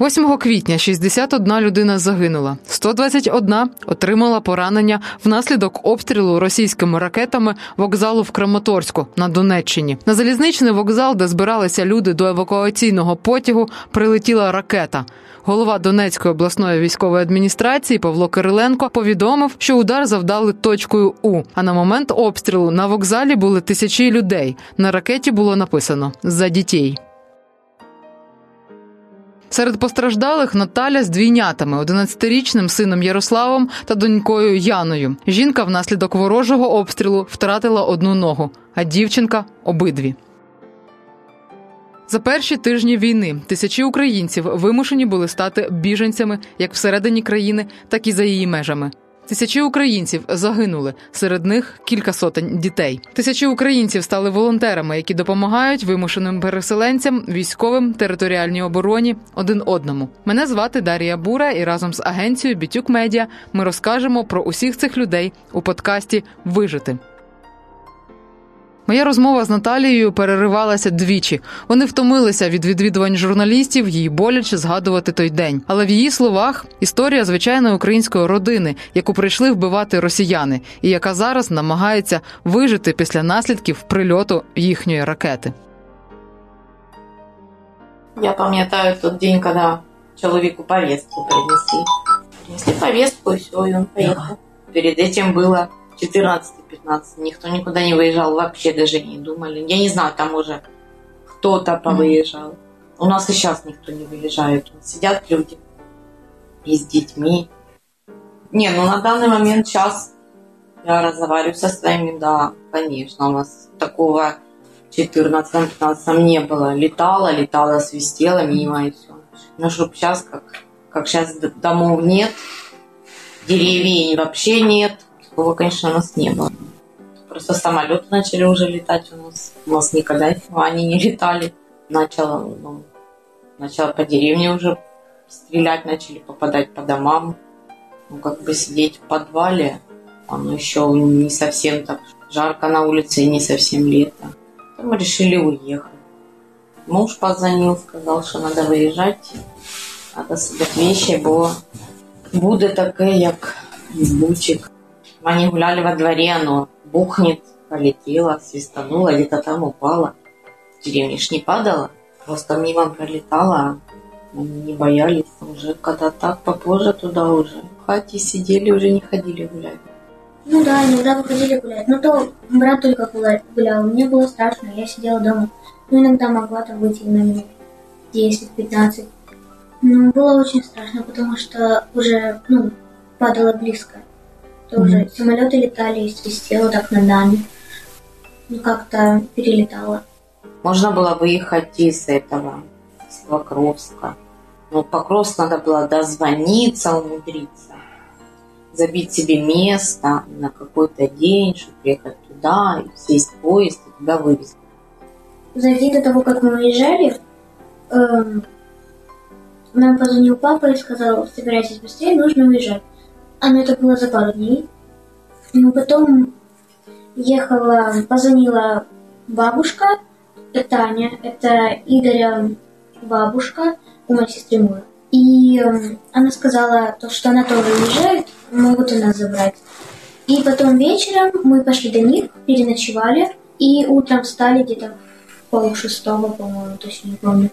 8 квітня 61 людина загинула, 121 отримала поранення внаслідок обстрілу російськими ракетами вокзалу в Краматорську на Донеччині. На залізничний вокзал, де збиралися люди до евакуаційного потягу, прилетіла ракета. Голова Донецької обласної військової адміністрації Павло Кириленко повідомив, що удар завдали точкою У. А на момент обстрілу на вокзалі були тисячі людей. На ракеті було написано за дітей. Серед постраждалих Наталя з двійнятами, 11-річним сином Ярославом та донькою Яною. Жінка внаслідок ворожого обстрілу втратила одну ногу, а дівчинка обидві. За перші тижні війни тисячі українців вимушені були стати біженцями як всередині країни, так і за її межами. Тисячі українців загинули, серед них кілька сотень дітей. Тисячі українців стали волонтерами, які допомагають вимушеним переселенцям, військовим, територіальній обороні один одному. Мене звати Дарія Бура, і разом з агенцією Бітюк Медіа ми розкажемо про усіх цих людей у подкасті Вижити. Моя розмова з Наталією переривалася двічі. Вони втомилися від відвідувань журналістів, їй боляче згадувати той день. Але в її словах історія звичайної української родини, яку прийшли вбивати росіяни, і яка зараз намагається вижити після наслідків прильоту їхньої ракети. Я пам'ятаю тот день, коли чоловіку повестку принесли. Принесли повестку, і все, і він поїхав. Перед этим было 14 15. Никто никуда не выезжал, вообще даже не думали. Я не знаю, там уже кто-то повыезжал. У нас и сейчас никто не выезжает. Сидят люди и с детьми. Не, ну на данный момент сейчас я разговариваю со своими, да, конечно, у нас такого 14-15 не было. Летала, летала, свистела мимо и все. Ну, чтоб сейчас, как, как сейчас домов нет, деревень вообще нет, такого, конечно, у нас не было. Просто самолеты начали уже летать у нас. У нас никогда они не летали. Начало, ну, начало по деревне уже стрелять, начали попадать по домам. Ну, как бы сидеть в подвале, оно еще не совсем так жарко на улице и не совсем лето. мы решили уехать. Муж позвонил, сказал, что надо выезжать, надо собрать вещи, бо буде таке, як бучик. Они гуляли во дворе, оно бухнет, полетела, свистанула, где-то там упала. В деревне ж не падала, просто мимо пролетала, они не боялись. Уже когда так попозже туда уже в хате сидели, уже не ходили гулять. Ну да, иногда выходили гулять. Но то брат только гулял. Мне было страшно, я сидела дома. Ну, иногда могла там выйти на минут 10-15. Но было очень страшно, потому что уже, ну, падало близко. Тоже mm-hmm. самолеты летали и свистело так над нами. Ну, как-то перелетало. Можно было выехать из этого, из Покровска. Но Покровск надо было дозвониться, умудриться. Забить себе место на какой-то день, чтобы приехать туда, и сесть в поезд и туда вывезти. За день до того, как мы уезжали, эм, нам позвонил папа и сказал, собирайтесь быстрее, нужно уезжать. А ну это было за пару дней. Ну, потом ехала, позвонила бабушка, Таня, это Игоря бабушка у моей сестры Мура. И э, она сказала, то, что она тоже уезжает, могут у нас забрать. И потом вечером мы пошли до них, переночевали, и утром встали где-то пол шестого, по-моему, точно не помню.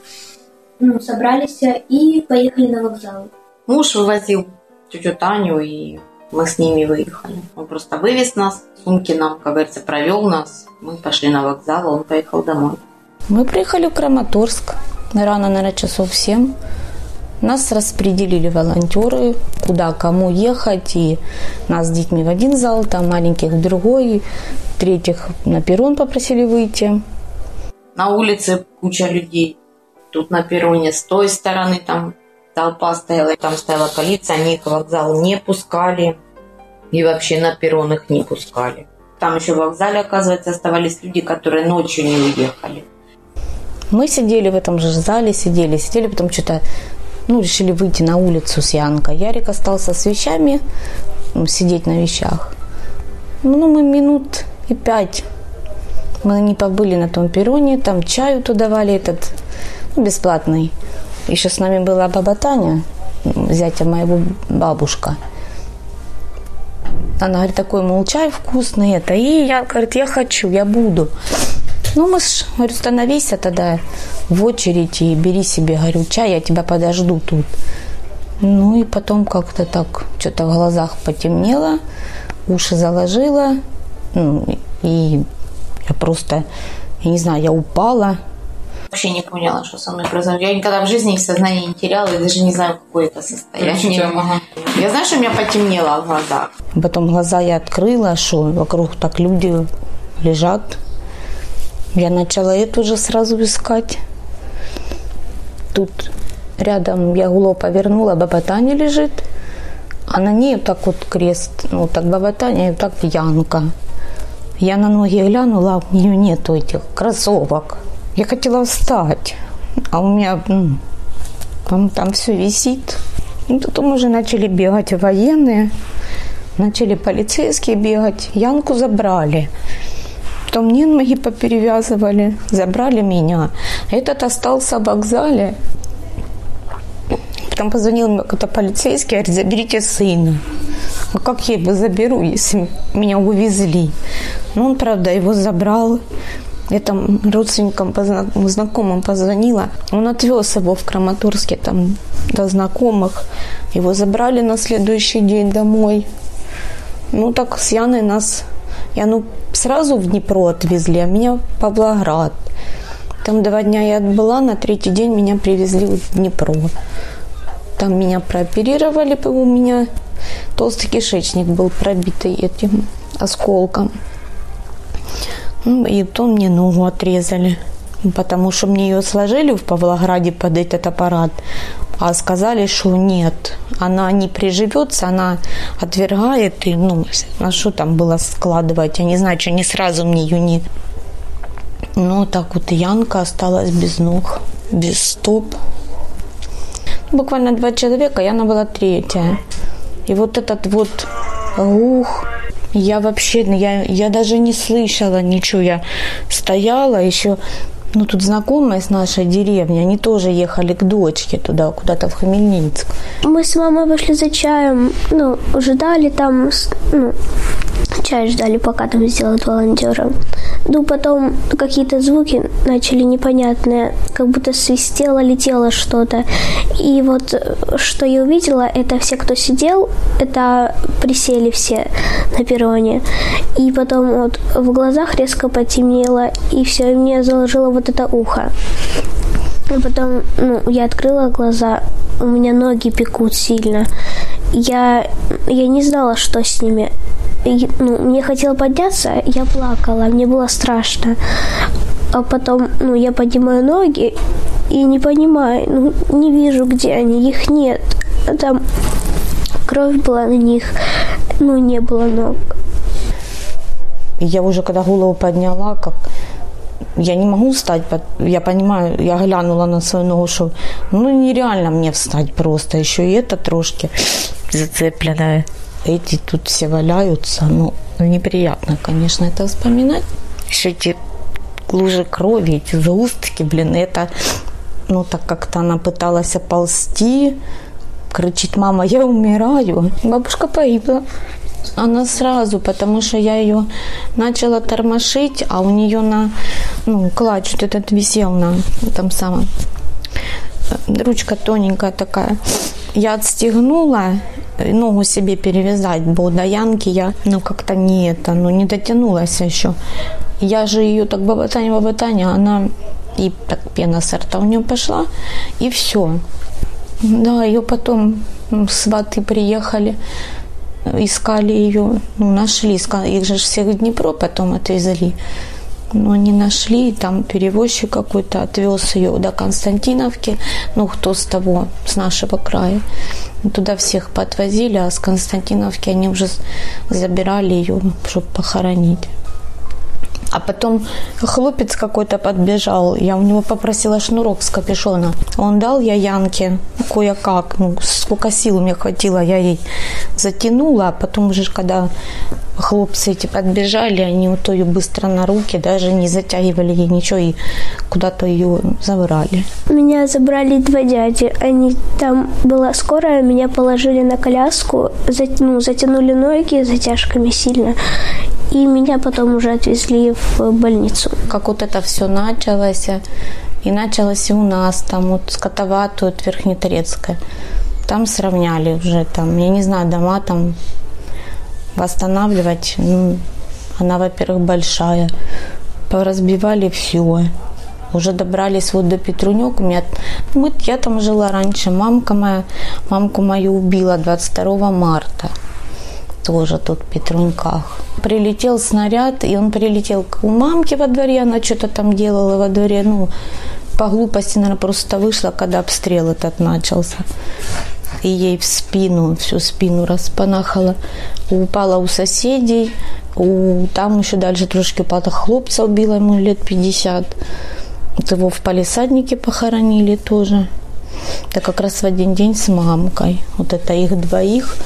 Ну, собрались и поехали на вокзал. Муж вывозил тетю Таню, и мы с ними выехали. Он просто вывез нас, сумки нам, как говорится, провел нас. Мы пошли на вокзал, он поехал домой. Мы приехали в Краматорск рано, наверное, часов 7. Нас распределили волонтеры, куда кому ехать, и нас с детьми в один зал, там маленьких в другой, третьих на перрон попросили выйти. На улице куча людей. Тут на перроне с той стороны там толпа стояла, там стояла полиция, они их к вокзалу не пускали и вообще на перрон их не пускали. Там еще в вокзале, оказывается, оставались люди, которые ночью не уехали. Мы сидели в этом же зале, сидели, сидели, потом что-то, ну, решили выйти на улицу с Янкой. Ярик остался с вещами, ну, сидеть на вещах. Ну, мы минут и пять мы не побыли на том перроне, там чаю туда давали этот, ну, бесплатный. Еще с нами была баба Таня, зятя моего бабушка. Она говорит, такой, мол, чай вкусный это. И я, говорит, я хочу, я буду. Ну, мы говорю, становись тогда в очередь и бери себе, говорю, чай, я тебя подожду тут. Ну и потом как-то так что-то в глазах потемнело, уши заложила, ну, и я просто, я не знаю, я упала. Вообще не поняла, что со мной произошло. Я никогда в жизни сознание не теряла, и даже не знаю, какое это состояние. Я знаю, что у меня потемнело в глазах. Потом глаза я открыла, что вокруг так люди лежат. Я начала эту же сразу искать. Тут рядом я голову повернула, баба Таня лежит, а на ней вот так вот крест, ну так баба Таня и вот так Янка. Я на ноги глянула, а у нее нету этих кроссовок. Я хотела встать, а у меня там, там все висит. Ну, потом уже начали бегать военные, начали полицейские бегать, Янку забрали. Потом мне ноги поперевязывали, забрали меня. Этот остался в вокзале. Потом позвонил мне какой-то полицейский, говорит, заберите сына. А как я его заберу, если меня увезли? Ну, он, правда, его забрал. Я там родственникам, знакомым позвонила. Он отвез его в Краматорске там до знакомых. Его забрали на следующий день домой. Ну, так с Яной нас... Яну сразу в Днепро отвезли, а меня в Павлоград. Там два дня я отбыла, на третий день меня привезли в Днепро. Там меня прооперировали, у меня толстый кишечник был пробитый этим осколком. Ну, и то мне ногу отрезали, потому что мне ее сложили в Павлограде под этот аппарат, а сказали, что нет, она не приживется, она отвергает, и, ну, а что там было складывать, я не знаю, что не сразу мне ее не... Ну, так вот Янка осталась без ног, без стоп. Буквально два человека, Яна была третья. И вот этот вот ух, я вообще, я, я даже не слышала ничего. Я стояла еще, ну тут знакомые с нашей деревни, они тоже ехали к дочке туда, куда-то в Хмельницк. Мы с мамой вышли за чаем, ну, ждали там, ну, чай ждали, пока там сделают волонтером. Ну, потом какие-то звуки начали непонятные, как будто свистело, летело что-то. И вот э, что я увидела, это все, кто сидел, это присели все на перроне. И потом вот в глазах резко потемнело, и все, и мне заложило вот это ухо. И потом, ну, я открыла глаза, у меня ноги пекут сильно. Я, я не знала, что с ними. Ну, мне хотело подняться, я плакала, мне было страшно. А потом, ну, я поднимаю ноги и не понимаю, ну, не вижу, где они, их нет. Там кровь была на них, ну, не было ног. Я уже когда голову подняла, как я не могу встать, я понимаю, я глянула на свою ногу, что ну нереально мне встать просто, еще и это трошки зацепленное. Эти тут все валяются, ну неприятно, конечно, это вспоминать. Еще эти лужи крови, эти сгустки, блин, это, ну так как-то она пыталась оползти, кричит, мама, я умираю. Бабушка погибла. Она сразу, потому что я ее начала тормошить, а у нее на, ну, клатч вот этот висел на этом самом. э, Ручка тоненькая такая. Я отстегнула, э, ногу себе перевязать, бо до Янки я, ну, как-то не это, ну, не дотянулась еще. Я же ее так баба-таня, баба-таня, она и так пена с рта у нее пошла, и все. Да, ее потом сваты приехали, искали ее, ну, нашли, их же всех в Днепро потом отвезли. Но не нашли, там перевозчик какой-то отвез ее до Константиновки, ну, кто с того, с нашего края. Туда всех подвозили, а с Константиновки они уже забирали ее, чтобы похоронить. А потом хлопец какой-то подбежал, я у него попросила шнурок с капюшона. Он дал я Янке кое-как, ну, сколько сил мне хватило, я ей затянула, а потом уже, когда хлопцы эти подбежали, они вот ее быстро на руки, даже не затягивали ей ничего и куда-то ее забрали. Меня забрали два дяди. Они там была скорая, меня положили на коляску, ну, затянули ноги затяжками сильно. И меня потом уже отвезли в больницу. Как вот это все началось, и началось и у нас, там вот скотоватую от Верхнеторецкая. Там сравняли уже, там, я не знаю, дома там восстанавливать. Ну, она, во-первых, большая. Поразбивали все. Уже добрались вот до Петрунек. У меня, мы, я там жила раньше. Мамка моя, мамку мою убила 22 марта. Тоже тут в Петруньках. Прилетел снаряд, и он прилетел к у мамки во дворе. Она что-то там делала во дворе. Ну, по глупости, наверное, просто вышла, когда обстрел этот начался и ей в спину, всю спину распанахала. Упала у соседей, у, там еще дальше трошки упала хлопца убила, ему лет 50. Вот его в палисаднике похоронили тоже. Это как раз в один день с мамкой. Вот это их двоих.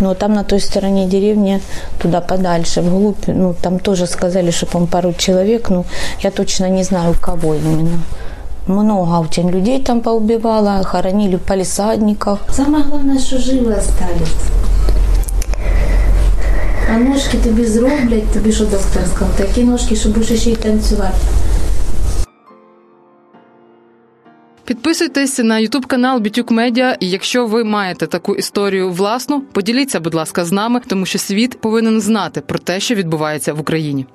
Но там на той стороне деревни, туда подальше, вглубь, ну, там тоже сказали, что, по пару человек. Ну, я точно не знаю, у кого именно много очень людей там поубивала, хоронили в палисадниках. Самое главное, что живы остались. А ножки тобі зроблять, тобі що доктор сказав, такі ножки, що будеш ще й танцювати. Підписуйтесь на Ютуб канал Бітюк Медіа. І якщо ви маєте таку історію власну, поділіться, будь ласка, з нами, тому що світ повинен знати про те, що відбувається в Україні.